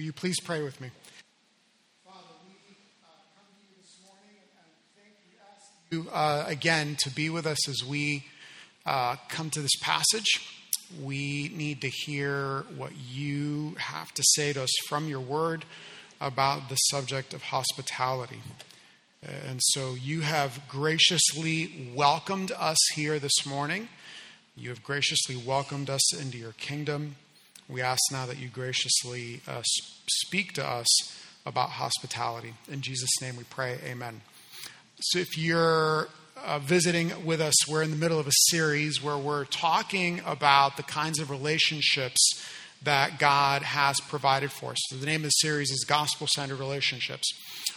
Will you please pray with me? Father, we come to you this morning and thank you, ask you uh, again to be with us as we uh, come to this passage. We need to hear what you have to say to us from your word about the subject of hospitality. And so you have graciously welcomed us here this morning. You have graciously welcomed us into your kingdom. We ask now that you graciously uh, speak to us about hospitality. In Jesus' name we pray, amen. So if you're uh, visiting with us, we're in the middle of a series where we're talking about the kinds of relationships that God has provided for us. So the name of the series is Gospel Centered Relationships.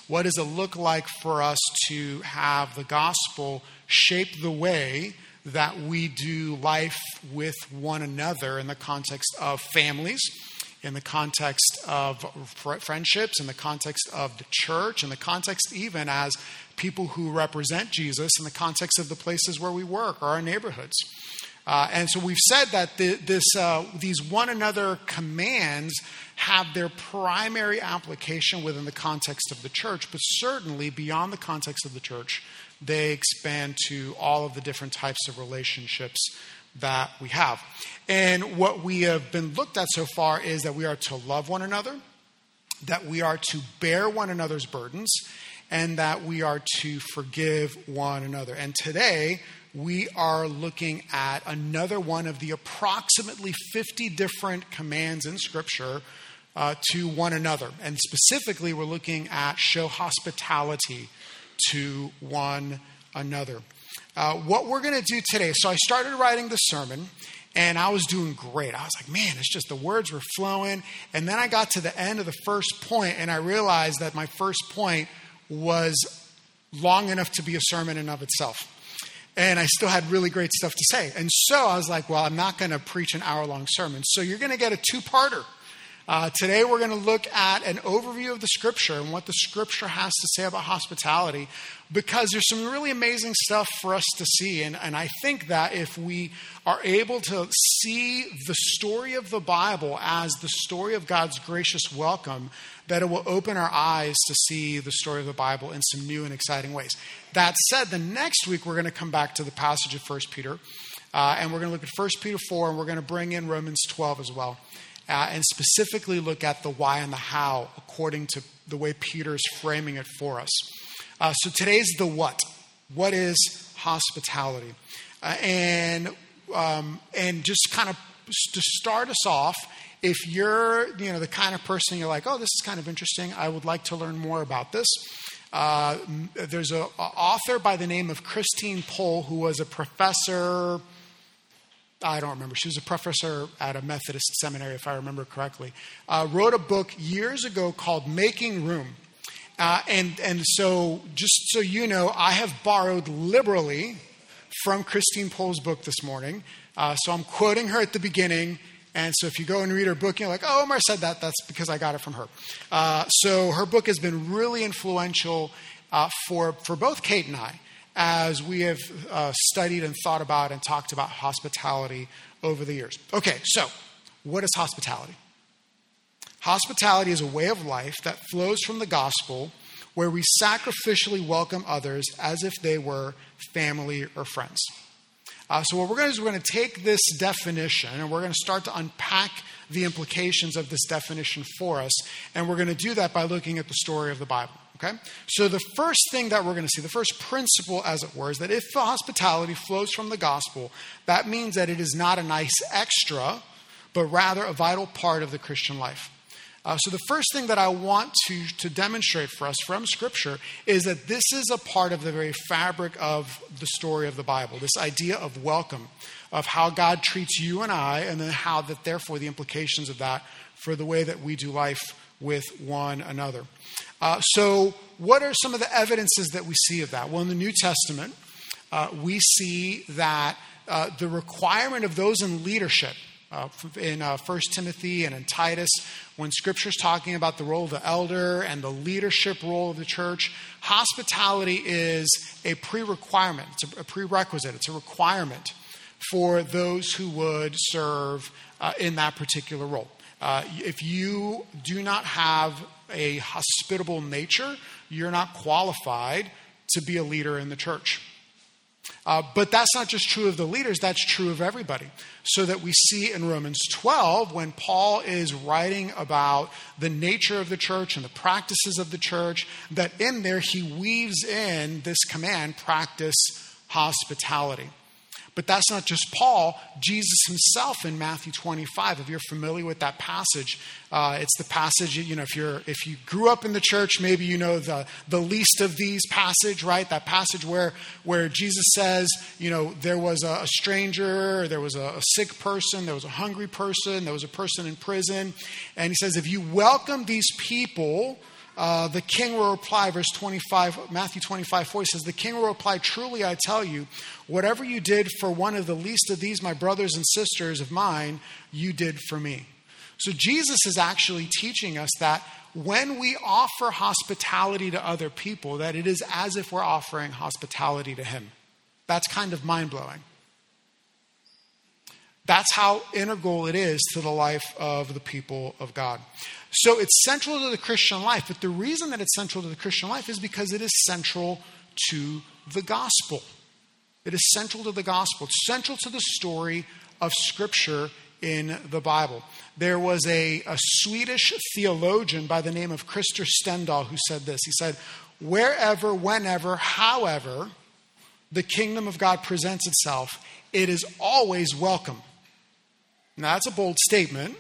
What does it look like for us to have the gospel shape the way that we do life with one another in the context of families, in the context of friendships, in the context of the church, in the context even as people who represent Jesus, in the context of the places where we work or our neighborhoods? Uh, and so we've said that the, this, uh, these one another commands have their primary application within the context of the church, but certainly beyond the context of the church, they expand to all of the different types of relationships that we have. And what we have been looked at so far is that we are to love one another, that we are to bear one another's burdens, and that we are to forgive one another. And today, we are looking at another one of the approximately 50 different commands in Scripture uh, to one another. And specifically, we're looking at show hospitality to one another. Uh, what we're going to do today, so I started writing the sermon and I was doing great. I was like, man, it's just the words were flowing. And then I got to the end of the first point and I realized that my first point was long enough to be a sermon in of itself and I still had really great stuff to say. And so I was like, well, I'm not going to preach an hour long sermon. So you're going to get a two parter. Uh, today we're going to look at an overview of the scripture and what the scripture has to say about hospitality because there's some really amazing stuff for us to see. And, and I think that if we are able to see the story of the Bible as the story of God's gracious welcome, that it will open our eyes to see the story of the Bible in some new and exciting ways. That said, the next week we're going to come back to the passage of 1 Peter, uh, and we're going to look at 1 Peter 4, and we're going to bring in Romans 12 as well, uh, and specifically look at the why and the how according to the way Peter is framing it for us. Uh, so today's the what. What is hospitality? Uh, and um, and just kind of to start us off, if you're you know the kind of person you're like, oh, this is kind of interesting. I would like to learn more about this. Uh, there's an author by the name of Christine Pohl who was a professor. I don't remember. She was a professor at a Methodist seminary, if I remember correctly. Uh, wrote a book years ago called Making Room. Uh, and, and so, just so you know, I have borrowed liberally from Christine Pohl's book this morning. Uh, so I'm quoting her at the beginning and so if you go and read her book, you're like, oh, Omar said that. That's because I got it from her. Uh, so her book has been really influential uh, for, for both Kate and I as we have uh, studied and thought about and talked about hospitality over the years. Okay, so what is hospitality? Hospitality is a way of life that flows from the gospel where we sacrificially welcome others as if they were family or friends. Uh, so, what we're going to do is we're going to take this definition and we're going to start to unpack the implications of this definition for us. And we're going to do that by looking at the story of the Bible. Okay? So, the first thing that we're going to see, the first principle, as it were, is that if hospitality flows from the gospel, that means that it is not a nice extra, but rather a vital part of the Christian life. Uh, so, the first thing that I want to, to demonstrate for us from Scripture is that this is a part of the very fabric of the story of the Bible this idea of welcome, of how God treats you and I, and then how that, therefore, the implications of that for the way that we do life with one another. Uh, so, what are some of the evidences that we see of that? Well, in the New Testament, uh, we see that uh, the requirement of those in leadership, uh, in uh, 1 Timothy and in Titus, when Scripture is talking about the role of the elder and the leadership role of the church, hospitality is a pre requirement, it's a, a, prerequisite, it's a requirement for those who would serve uh, in that particular role. Uh, if you do not have a hospitable nature, you're not qualified to be a leader in the church. Uh, but that's not just true of the leaders, that's true of everybody. So that we see in Romans 12, when Paul is writing about the nature of the church and the practices of the church, that in there he weaves in this command practice hospitality. But that's not just Paul. Jesus himself in Matthew 25. If you're familiar with that passage, uh, it's the passage. You know, if you're if you grew up in the church, maybe you know the the least of these passage, right? That passage where where Jesus says, you know, there was a, a stranger, there was a, a sick person, there was a hungry person, there was a person in prison, and he says, if you welcome these people uh, the king will reply, verse 25, Matthew 25, 4 says, The king will reply, Truly I tell you, whatever you did for one of the least of these, my brothers and sisters of mine, you did for me. So Jesus is actually teaching us that when we offer hospitality to other people, that it is as if we're offering hospitality to him. That's kind of mind blowing. That's how integral it is to the life of the people of God. So it's central to the Christian life, but the reason that it's central to the Christian life is because it is central to the gospel. It is central to the gospel, it's central to the story of Scripture in the Bible. There was a, a Swedish theologian by the name of Krister Stendahl who said this. He said, Wherever, whenever, however the kingdom of God presents itself, it is always welcome. Now, that's a bold statement.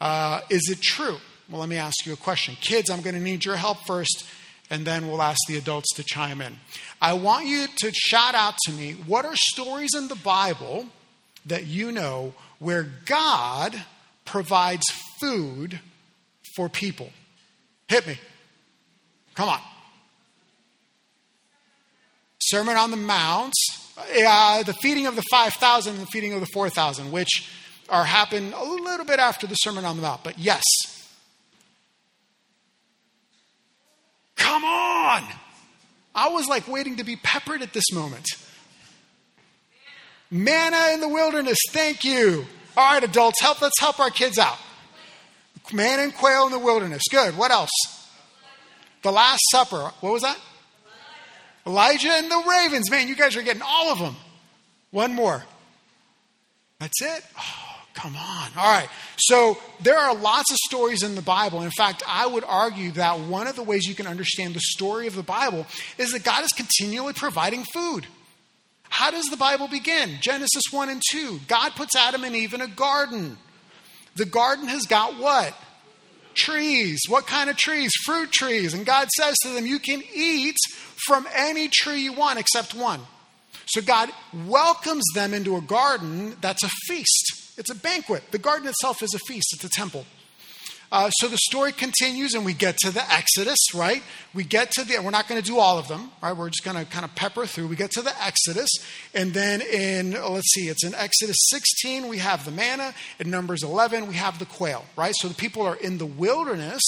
Uh, is it true? Well, let me ask you a question. Kids, I'm going to need your help first, and then we'll ask the adults to chime in. I want you to shout out to me what are stories in the Bible that you know where God provides food for people? Hit me. Come on. Sermon on the Mount, uh, the feeding of the 5,000 and the feeding of the 4,000, which are happen a little bit after the Sermon on the Mount, but yes. Come on! I was like waiting to be peppered at this moment. Manna in the wilderness, thank you. All right, adults, help let's help our kids out. Man and quail in the wilderness. Good. What else? The Last Supper. What was that? Elijah and the ravens. Man, you guys are getting all of them. One more. That's it. Oh. Come on. All right. So there are lots of stories in the Bible. In fact, I would argue that one of the ways you can understand the story of the Bible is that God is continually providing food. How does the Bible begin? Genesis 1 and 2. God puts Adam and Eve in a garden. The garden has got what? Trees. What kind of trees? Fruit trees. And God says to them, You can eat from any tree you want except one. So God welcomes them into a garden that's a feast. It's a banquet. The garden itself is a feast, it's a temple. Uh, so the story continues, and we get to the Exodus, right? We get to the, we're not going to do all of them, right? We're just going to kind of pepper through. We get to the Exodus, and then in, oh, let's see, it's in Exodus 16, we have the manna. In Numbers 11, we have the quail, right? So the people are in the wilderness.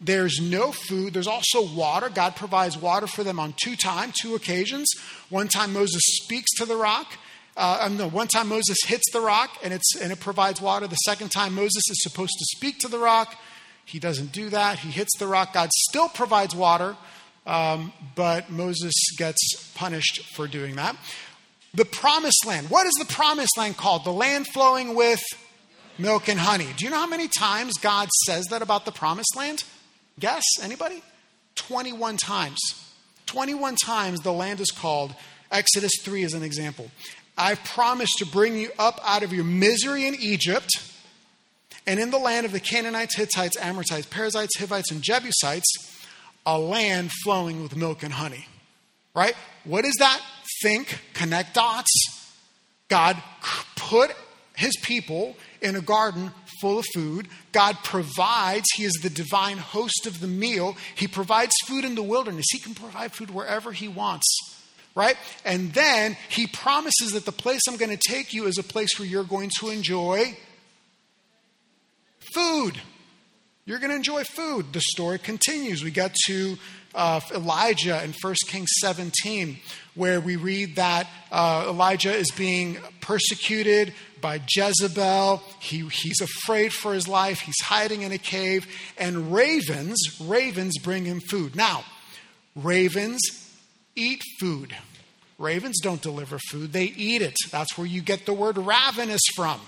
There's no food. There's also water. God provides water for them on two times, two occasions. One time Moses speaks to the rock, uh, no, one time Moses hits the rock and, it's, and it provides water. The second time Moses is supposed to speak to the rock. He doesn't do that. He hits the rock. God still provides water, um, but Moses gets punished for doing that. The promised land. What is the promised land called? The land flowing with milk and honey. Do you know how many times God says that about the promised land? Guess? Anybody? 21 times. 21 times the land is called. Exodus 3 is an example. I've promised to bring you up out of your misery in Egypt and in the land of the Canaanites, Hittites, Amorites, Perizzites, Hivites, and Jebusites, a land flowing with milk and honey. Right? What is that? Think, connect dots. God put his people in a garden full of food. God provides. He is the divine host of the meal. He provides food in the wilderness. He can provide food wherever he wants right? And then he promises that the place I'm going to take you is a place where you're going to enjoy food. You're going to enjoy food. The story continues. We get to uh, Elijah in 1 Kings 17, where we read that uh, Elijah is being persecuted by Jezebel. He, he's afraid for his life. He's hiding in a cave. And ravens, ravens bring him food. Now, ravens eat food. Ravens don't deliver food, they eat it. That's where you get the word ravenous from.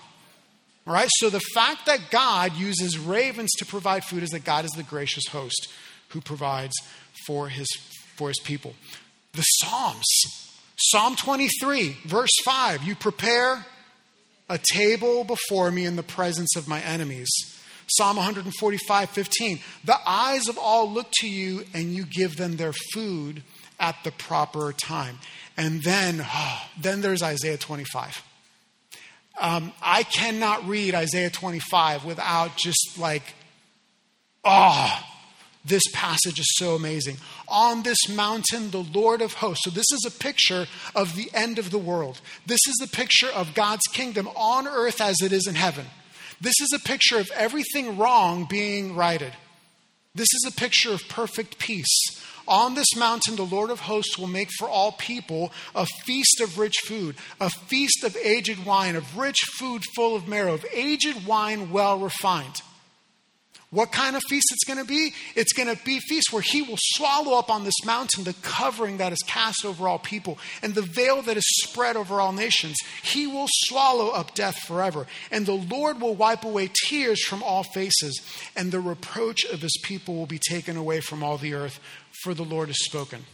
All right, so the fact that God uses ravens to provide food is that God is the gracious host who provides for his, for his people. The Psalms, Psalm 23, verse 5 You prepare a table before me in the presence of my enemies. Psalm 145, 15. The eyes of all look to you, and you give them their food at the proper time. And then, oh, then there's Isaiah 25. Um, I cannot read Isaiah 25 without just like, oh, this passage is so amazing. On this mountain, the Lord of hosts. So, this is a picture of the end of the world. This is a picture of God's kingdom on earth as it is in heaven. This is a picture of everything wrong being righted. This is a picture of perfect peace. On this mountain, the Lord of hosts will make for all people a feast of rich food, a feast of aged wine, of rich food full of marrow, of aged wine well refined. What kind of feast it's going to be? It's going to be a feast where he will swallow up on this mountain the covering that is cast over all people and the veil that is spread over all nations. He will swallow up death forever. And the Lord will wipe away tears from all faces, and the reproach of his people will be taken away from all the earth, for the Lord has spoken.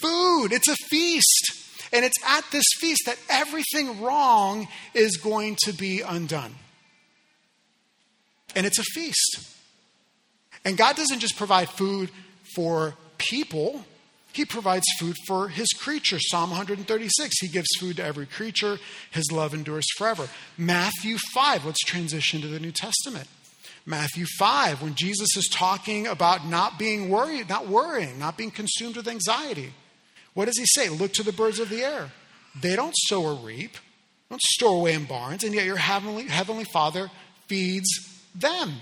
Food, it's a feast. And it's at this feast that everything wrong is going to be undone and it's a feast. And God doesn't just provide food for people, He provides food for His creatures. Psalm 136, He gives food to every creature. His love endures forever. Matthew 5, let's transition to the New Testament. Matthew 5, when Jesus is talking about not being worried, not worrying, not being consumed with anxiety. What does he say? Look to the birds of the air. They don't sow or reap, don't store away in barns, and yet your heavenly, heavenly Father feeds them.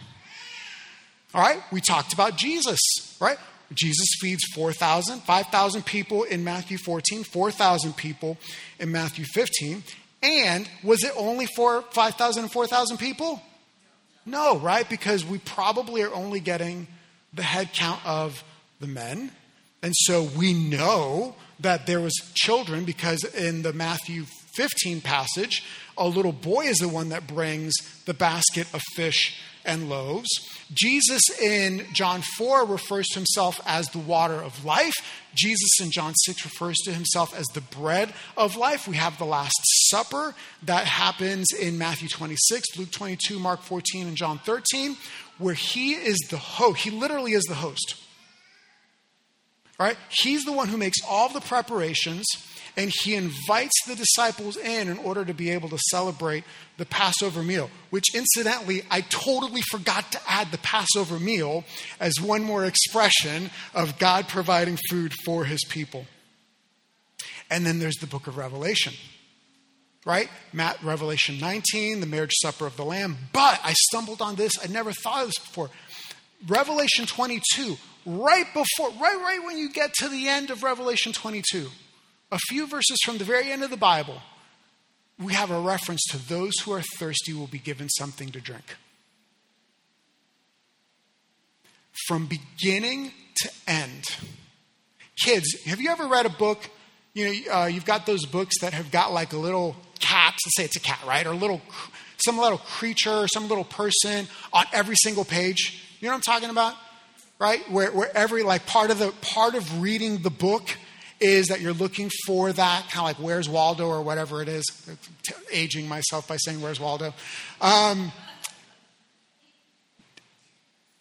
All right, we talked about Jesus, right? Jesus feeds 4,000, 5,000 people in Matthew 14, 4,000 people in Matthew 15. And was it only for 5,000 and 4,000 people? No, right? Because we probably are only getting the head count of the men. And so we know that there was children because in the Matthew 15 passage, a little boy is the one that brings the basket of fish and loaves. Jesus in John 4 refers to himself as the water of life. Jesus in John 6 refers to himself as the bread of life. We have the Last Supper that happens in Matthew 26, Luke 22, Mark 14, and John 13, where he is the host. He literally is the host. Right? He's the one who makes all the preparations and he invites the disciples in in order to be able to celebrate the Passover meal, which incidentally, I totally forgot to add the Passover meal as one more expression of God providing food for his people. And then there's the book of Revelation, right? Matt, Revelation 19, the marriage supper of the Lamb. But I stumbled on this, I never thought of this before. Revelation 22, right before, right, right when you get to the end of Revelation 22 a few verses from the very end of the Bible, we have a reference to those who are thirsty will be given something to drink. From beginning to end. Kids, have you ever read a book? You know, uh, you've got those books that have got like a little cat, let's say it's a cat, right? Or little, some little creature, some little person on every single page. You know what I'm talking about? Right? Where, where every, like, part of the, part of reading the book is that you're looking for that, kind of like Where's Waldo or whatever it is. Aging myself by saying Where's Waldo. Um,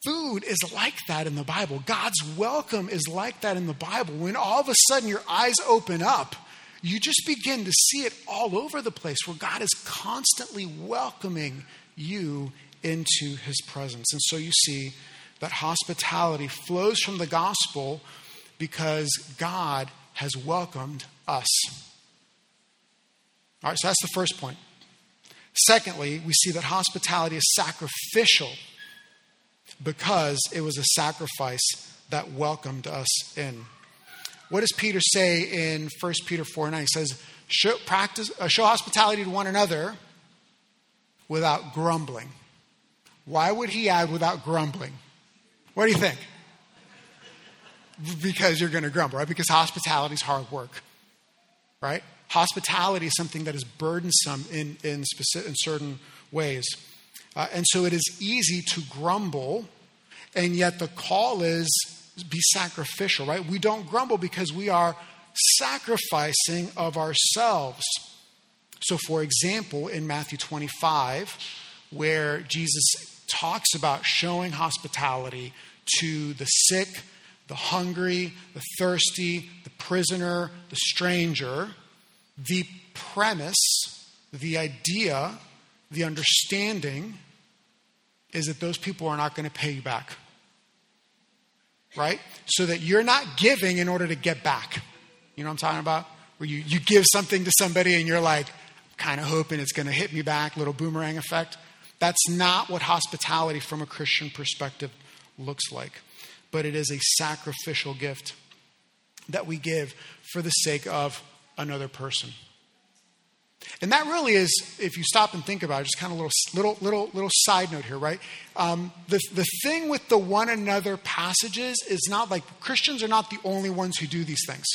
food is like that in the Bible. God's welcome is like that in the Bible. When all of a sudden your eyes open up, you just begin to see it all over the place where God is constantly welcoming you into his presence. And so you see that hospitality flows from the gospel because God has welcomed us. All right, so that's the first point. Secondly, we see that hospitality is sacrificial because it was a sacrifice that welcomed us in. What does Peter say in 1 Peter 4 9? He says, show, practice, uh, show hospitality to one another without grumbling. Why would he add without grumbling? What do you think? Because you're going to grumble, right? Because hospitality is hard work, right? Hospitality is something that is burdensome in, in, specific, in certain ways. Uh, and so it is easy to grumble, and yet the call is be sacrificial, right? We don't grumble because we are sacrificing of ourselves. So, for example, in Matthew 25, where Jesus talks about showing hospitality to the sick, the hungry, the thirsty, the prisoner, the stranger, the premise, the idea, the understanding is that those people are not going to pay you back. Right? So that you're not giving in order to get back. You know what I'm talking about? Where you, you give something to somebody and you're like, kind of hoping it's going to hit me back, little boomerang effect. That's not what hospitality from a Christian perspective looks like. But it is a sacrificial gift that we give for the sake of another person. And that really is, if you stop and think about it, just kind of a little, little, little, little side note here, right? Um, the, the thing with the one another passages is not like Christians are not the only ones who do these things.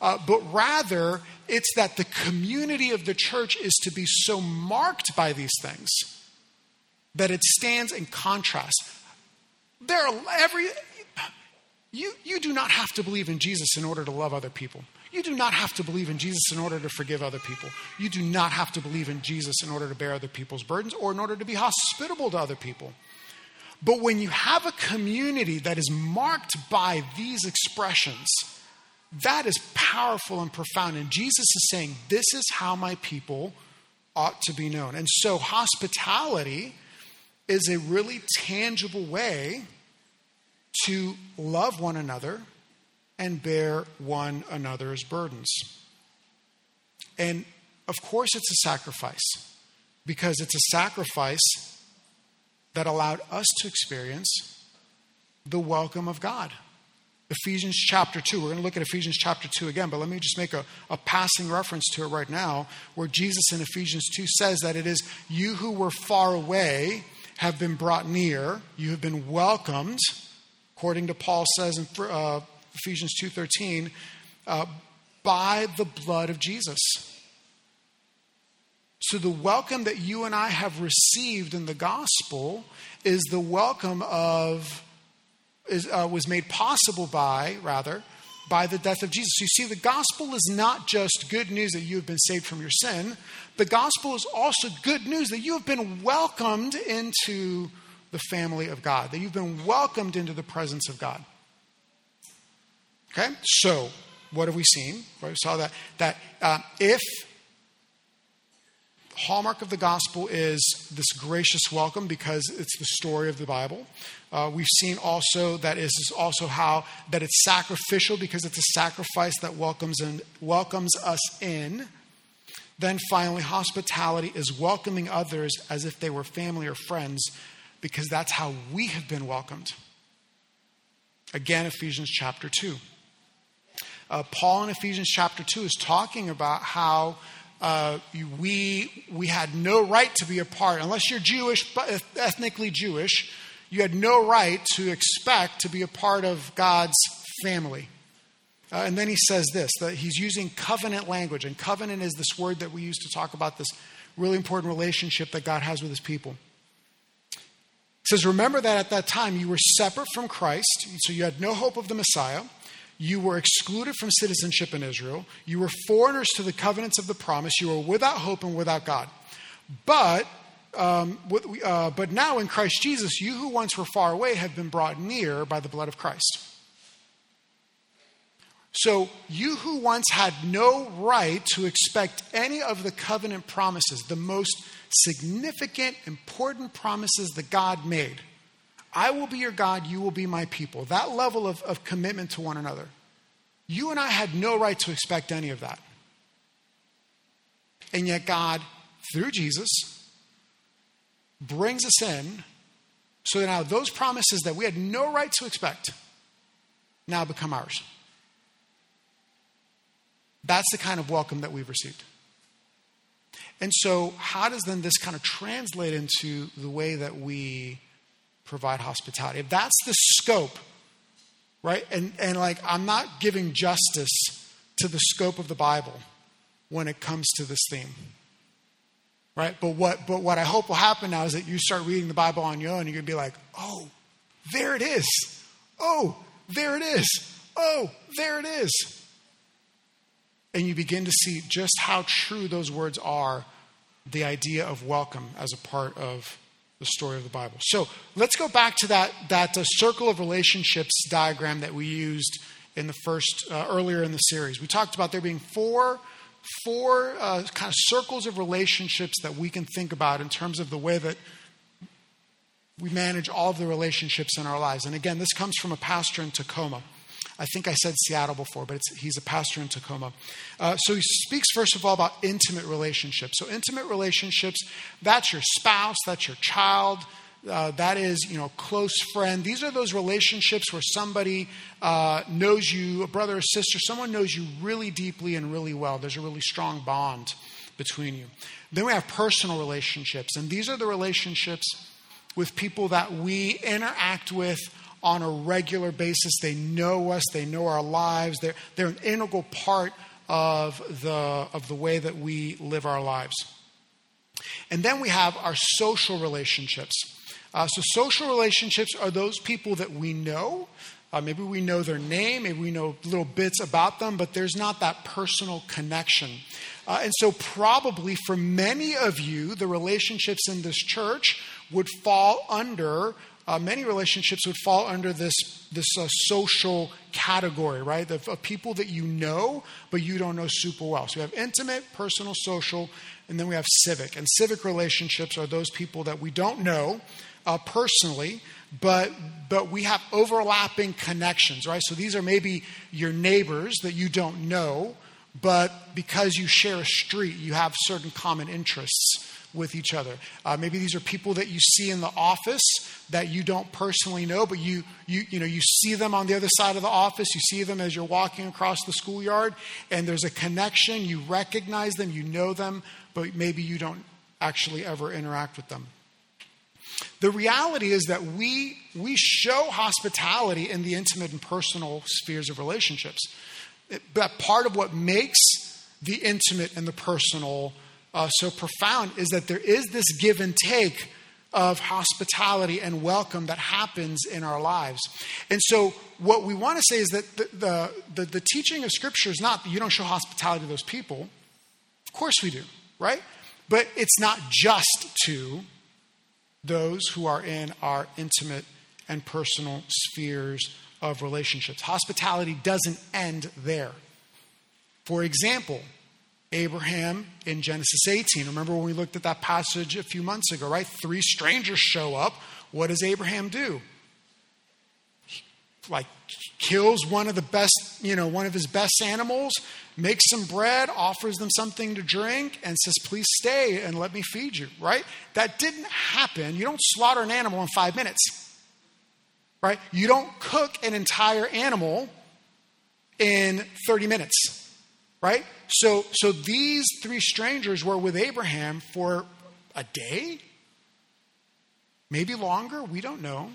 Uh, but rather, it's that the community of the church is to be so marked by these things that it stands in contrast. There are every you, you do not have to believe in Jesus in order to love other people. You do not have to believe in Jesus in order to forgive other people. You do not have to believe in Jesus in order to bear other people's burdens or in order to be hospitable to other people. But when you have a community that is marked by these expressions, that is powerful and profound. And Jesus is saying, This is how my people ought to be known. And so, hospitality is a really tangible way to love one another and bear one another's burdens. And of course, it's a sacrifice because it's a sacrifice that allowed us to experience the welcome of God. Ephesians chapter 2. We're going to look at Ephesians chapter 2 again, but let me just make a, a passing reference to it right now, where Jesus in Ephesians 2 says that it is you who were far away have been brought near, you have been welcomed, according to Paul says in uh, Ephesians 2.13, uh, by the blood of Jesus. So the welcome that you and I have received in the gospel is the welcome of is, uh, was made possible by, rather, by the death of Jesus. You see, the gospel is not just good news that you have been saved from your sin, the gospel is also good news that you have been welcomed into the family of God, that you've been welcomed into the presence of God. Okay? So, what have we seen? Well, we saw that, that uh, if hallmark of the gospel is this gracious welcome because it's the story of the Bible. Uh, we've seen also that is also how that it's sacrificial because it's a sacrifice that welcomes and welcomes us in. Then finally, hospitality is welcoming others as if they were family or friends because that's how we have been welcomed. Again, Ephesians chapter 2. Uh, Paul in Ephesians chapter 2 is talking about how uh, we, we had no right to be a part, unless you're Jewish, ethnically Jewish, you had no right to expect to be a part of God's family. Uh, and then he says this that he's using covenant language, and covenant is this word that we use to talk about this really important relationship that God has with his people. He says, Remember that at that time you were separate from Christ, so you had no hope of the Messiah. You were excluded from citizenship in Israel. You were foreigners to the covenants of the promise. You were without hope and without God. But, um, uh, but now in Christ Jesus, you who once were far away have been brought near by the blood of Christ. So, you who once had no right to expect any of the covenant promises, the most significant, important promises that God made, I will be your God, you will be my people. That level of, of commitment to one another. You and I had no right to expect any of that. And yet, God, through Jesus, brings us in so that now those promises that we had no right to expect now become ours. That's the kind of welcome that we've received. And so, how does then this kind of translate into the way that we provide hospitality? If that's the scope, right? And, and like, I'm not giving justice to the scope of the Bible when it comes to this theme. Right? But what, but what I hope will happen now is that you start reading the Bible on your own and you're going to be like, oh, there it is. Oh, there it is. Oh, there it is. And you begin to see just how true those words are, the idea of welcome as a part of the story of the Bible. So let's go back to that, that uh, circle of relationships diagram that we used in the first, uh, earlier in the series. We talked about there being four four uh, kind of circles of relationships that we can think about in terms of the way that we manage all of the relationships in our lives. And again, this comes from a pastor in Tacoma. I think I said Seattle before, but he's a pastor in Tacoma. Uh, so he speaks, first of all, about intimate relationships. So, intimate relationships, that's your spouse, that's your child, uh, that is, you know, close friend. These are those relationships where somebody uh, knows you, a brother or sister, someone knows you really deeply and really well. There's a really strong bond between you. Then we have personal relationships, and these are the relationships with people that we interact with on a regular basis. They know us, they know our lives, they're, they're an integral part of the, of the way that we live our lives. And then we have our social relationships. Uh, so, social relationships are those people that we know. Uh, maybe we know their name, maybe we know little bits about them, but there's not that personal connection. Uh, and so, probably for many of you, the relationships in this church would fall under, uh, many relationships would fall under this, this uh, social category, right? Of, of people that you know, but you don't know super well. So, we have intimate, personal, social, and then we have civic. And civic relationships are those people that we don't know uh, personally, but but we have overlapping connections, right? So these are maybe your neighbors that you don't know, but because you share a street, you have certain common interests with each other. Uh, maybe these are people that you see in the office that you don't personally know, but you, you, you, know, you see them on the other side of the office. You see them as you're walking across the schoolyard, and there's a connection. You recognize them, you know them, but maybe you don't actually ever interact with them. The reality is that we, we show hospitality in the intimate and personal spheres of relationships. But part of what makes the intimate and the personal uh, so profound is that there is this give and take of hospitality and welcome that happens in our lives. And so, what we want to say is that the, the, the, the teaching of Scripture is not that you don't show hospitality to those people. Of course, we do, right? But it's not just to those who are in our intimate and personal spheres of relationships. Hospitality doesn't end there. For example, Abraham in Genesis 18. Remember when we looked at that passage a few months ago, right? Three strangers show up. What does Abraham do? He, like kills one of the best, you know, one of his best animals, makes some bread, offers them something to drink, and says, Please stay and let me feed you, right? That didn't happen. You don't slaughter an animal in five minutes, right? You don't cook an entire animal in 30 minutes, right? So, so these three strangers were with Abraham for a day, maybe longer, we don't know.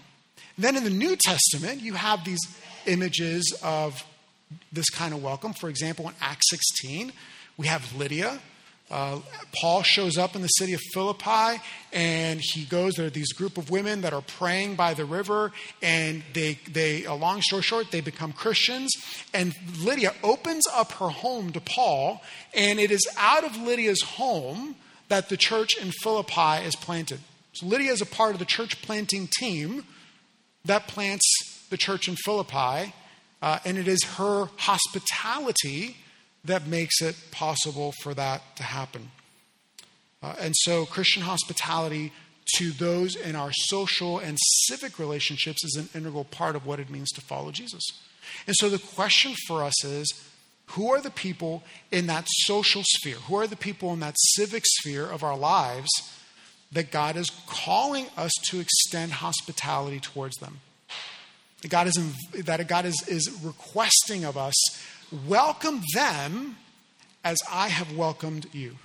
Then in the New Testament, you have these images of this kind of welcome. For example, in Acts 16, we have Lydia. Uh, Paul shows up in the city of Philippi and he goes. There are these group of women that are praying by the river, and they, they, a long story short, they become Christians. And Lydia opens up her home to Paul, and it is out of Lydia's home that the church in Philippi is planted. So Lydia is a part of the church planting team that plants the church in Philippi, uh, and it is her hospitality that makes it possible for that to happen. Uh, and so, Christian hospitality to those in our social and civic relationships is an integral part of what it means to follow Jesus. And so, the question for us is who are the people in that social sphere? Who are the people in that civic sphere of our lives that God is calling us to extend hospitality towards them. That God is, that God is, is requesting of us, welcome them as I have welcomed you.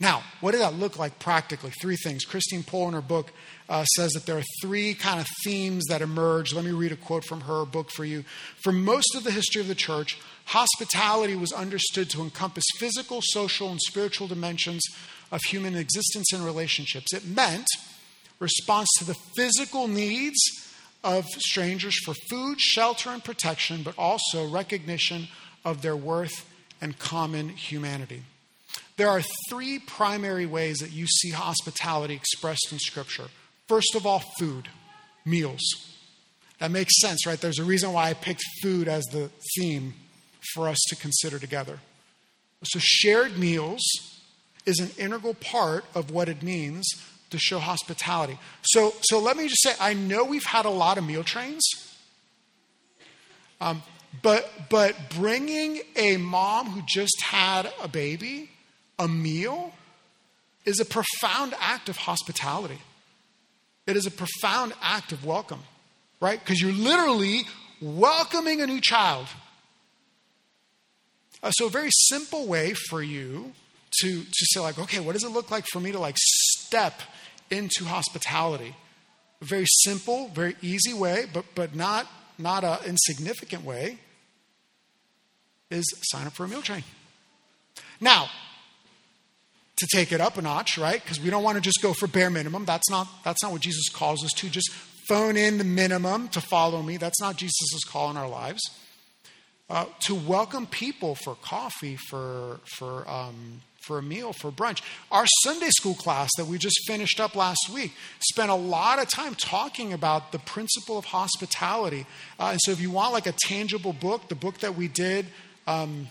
Now, what did that look like practically? Three things. Christine Pohl in her book uh, says that there are three kind of themes that emerge. Let me read a quote from her book for you. For most of the history of the church, hospitality was understood to encompass physical, social, and spiritual dimensions of human existence and relationships. It meant response to the physical needs of strangers for food, shelter, and protection, but also recognition of their worth and common humanity. There are three primary ways that you see hospitality expressed in Scripture. First of all, food, meals. That makes sense, right? There's a reason why I picked food as the theme for us to consider together. So, shared meals is an integral part of what it means to show hospitality. So, so let me just say, I know we've had a lot of meal trains, um, but but bringing a mom who just had a baby a meal is a profound act of hospitality. It is a profound act of welcome, right? Because you're literally welcoming a new child. Uh, so, a very simple way for you to, to say, like, okay, what does it look like for me to like step into hospitality? A very simple, very easy way, but, but not, not an insignificant way, is sign up for a meal train. Now, to take it up a notch, right? Because we don't want to just go for bare minimum. That's not, that's not what Jesus calls us to. Just phone in the minimum to follow me. That's not Jesus' call in our lives. Uh, to welcome people for coffee, for, for, um, for a meal, for brunch. Our Sunday school class that we just finished up last week spent a lot of time talking about the principle of hospitality. Uh, and so, if you want like a tangible book, the book that we did. Um,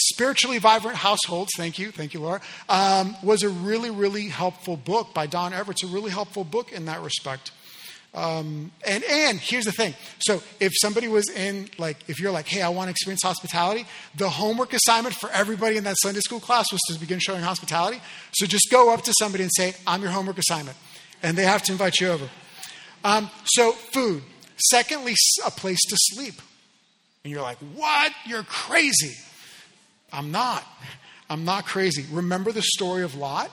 Spiritually Vibrant Households, thank you, thank you, Laura, um, was a really, really helpful book by Don Everts. It's a really helpful book in that respect. Um, and and here's the thing. So if somebody was in like if you're like, hey, I want to experience hospitality, the homework assignment for everybody in that Sunday school class was to begin showing hospitality. So just go up to somebody and say, I'm your homework assignment, and they have to invite you over. Um, so food. Secondly, a place to sleep. And you're like, what? You're crazy. I'm not. I'm not crazy. Remember the story of Lot?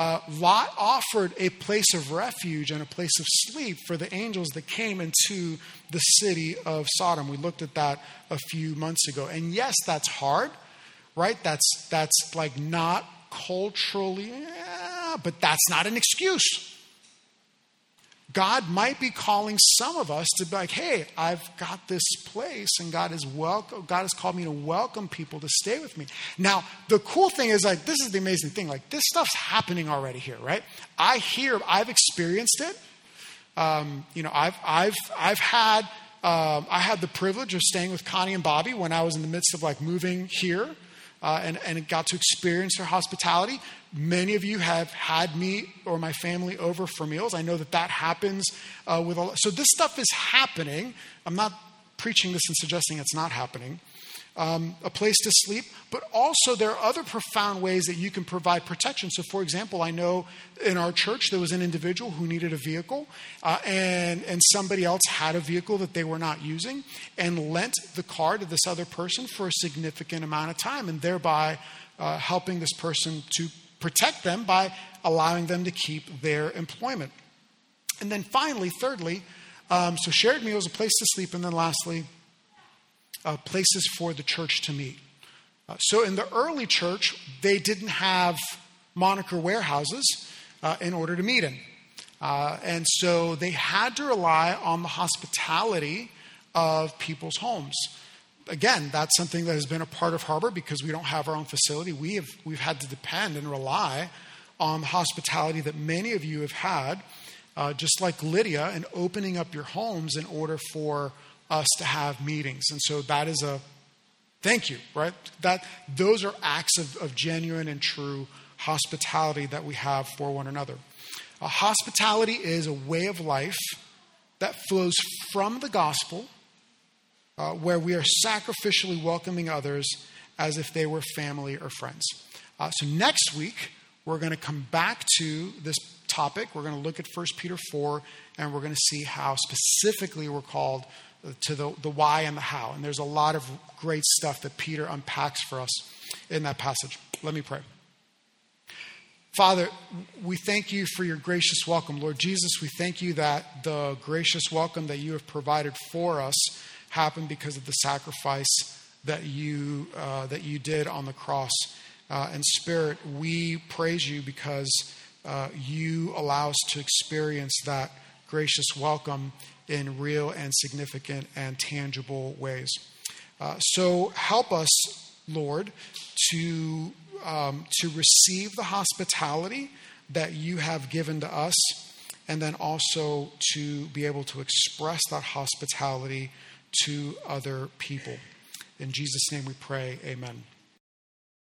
Uh, Lot offered a place of refuge and a place of sleep for the angels that came into the city of Sodom. We looked at that a few months ago. And yes, that's hard, right? That's, that's like not culturally, yeah, but that's not an excuse. God might be calling some of us to be like, hey, I've got this place, and God is welcome. God has called me to welcome people to stay with me. Now, the cool thing is like this is the amazing thing. Like this stuff's happening already here, right? I hear, I've experienced it. Um, you know, I've I've I've had um, I had the privilege of staying with Connie and Bobby when I was in the midst of like moving here uh, and, and got to experience their hospitality. Many of you have had me or my family over for meals. I know that that happens uh, with a So this stuff is happening. I'm not preaching this and suggesting it's not happening um, a place to sleep, but also there are other profound ways that you can provide protection. So, for example, I know in our church there was an individual who needed a vehicle, uh, and, and somebody else had a vehicle that they were not using and lent the car to this other person for a significant amount of time, and thereby uh, helping this person to protect them by allowing them to keep their employment. And then finally, thirdly, um, so shared meals, a place to sleep, and then lastly, uh, places for the church to meet. Uh, so in the early church, they didn't have moniker warehouses uh, in order to meet in. Uh, and so they had to rely on the hospitality of people's homes. Again, that's something that has been a part of Harbor because we don't have our own facility. We have, we've had to depend and rely on the hospitality that many of you have had, uh, just like Lydia, in opening up your homes in order for us to have meetings. And so that is a thank you, right? That those are acts of, of genuine and true hospitality that we have for one another. A hospitality is a way of life that flows from the gospel, uh, where we are sacrificially welcoming others as if they were family or friends. Uh, so next week, we're going to come back to this topic. We're going to look at 1 Peter 4, and we're going to see how specifically we're called to the, the why and the how. And there's a lot of great stuff that Peter unpacks for us in that passage. Let me pray. Father, we thank you for your gracious welcome. Lord Jesus, we thank you that the gracious welcome that you have provided for us happened because of the sacrifice that you, uh, that you did on the cross. Uh, and Spirit, we praise you because uh, you allow us to experience that gracious welcome in real and significant and tangible ways. Uh, so help us, Lord, to, um, to receive the hospitality that you have given to us, and then also to be able to express that hospitality to other people. In Jesus' name we pray, amen.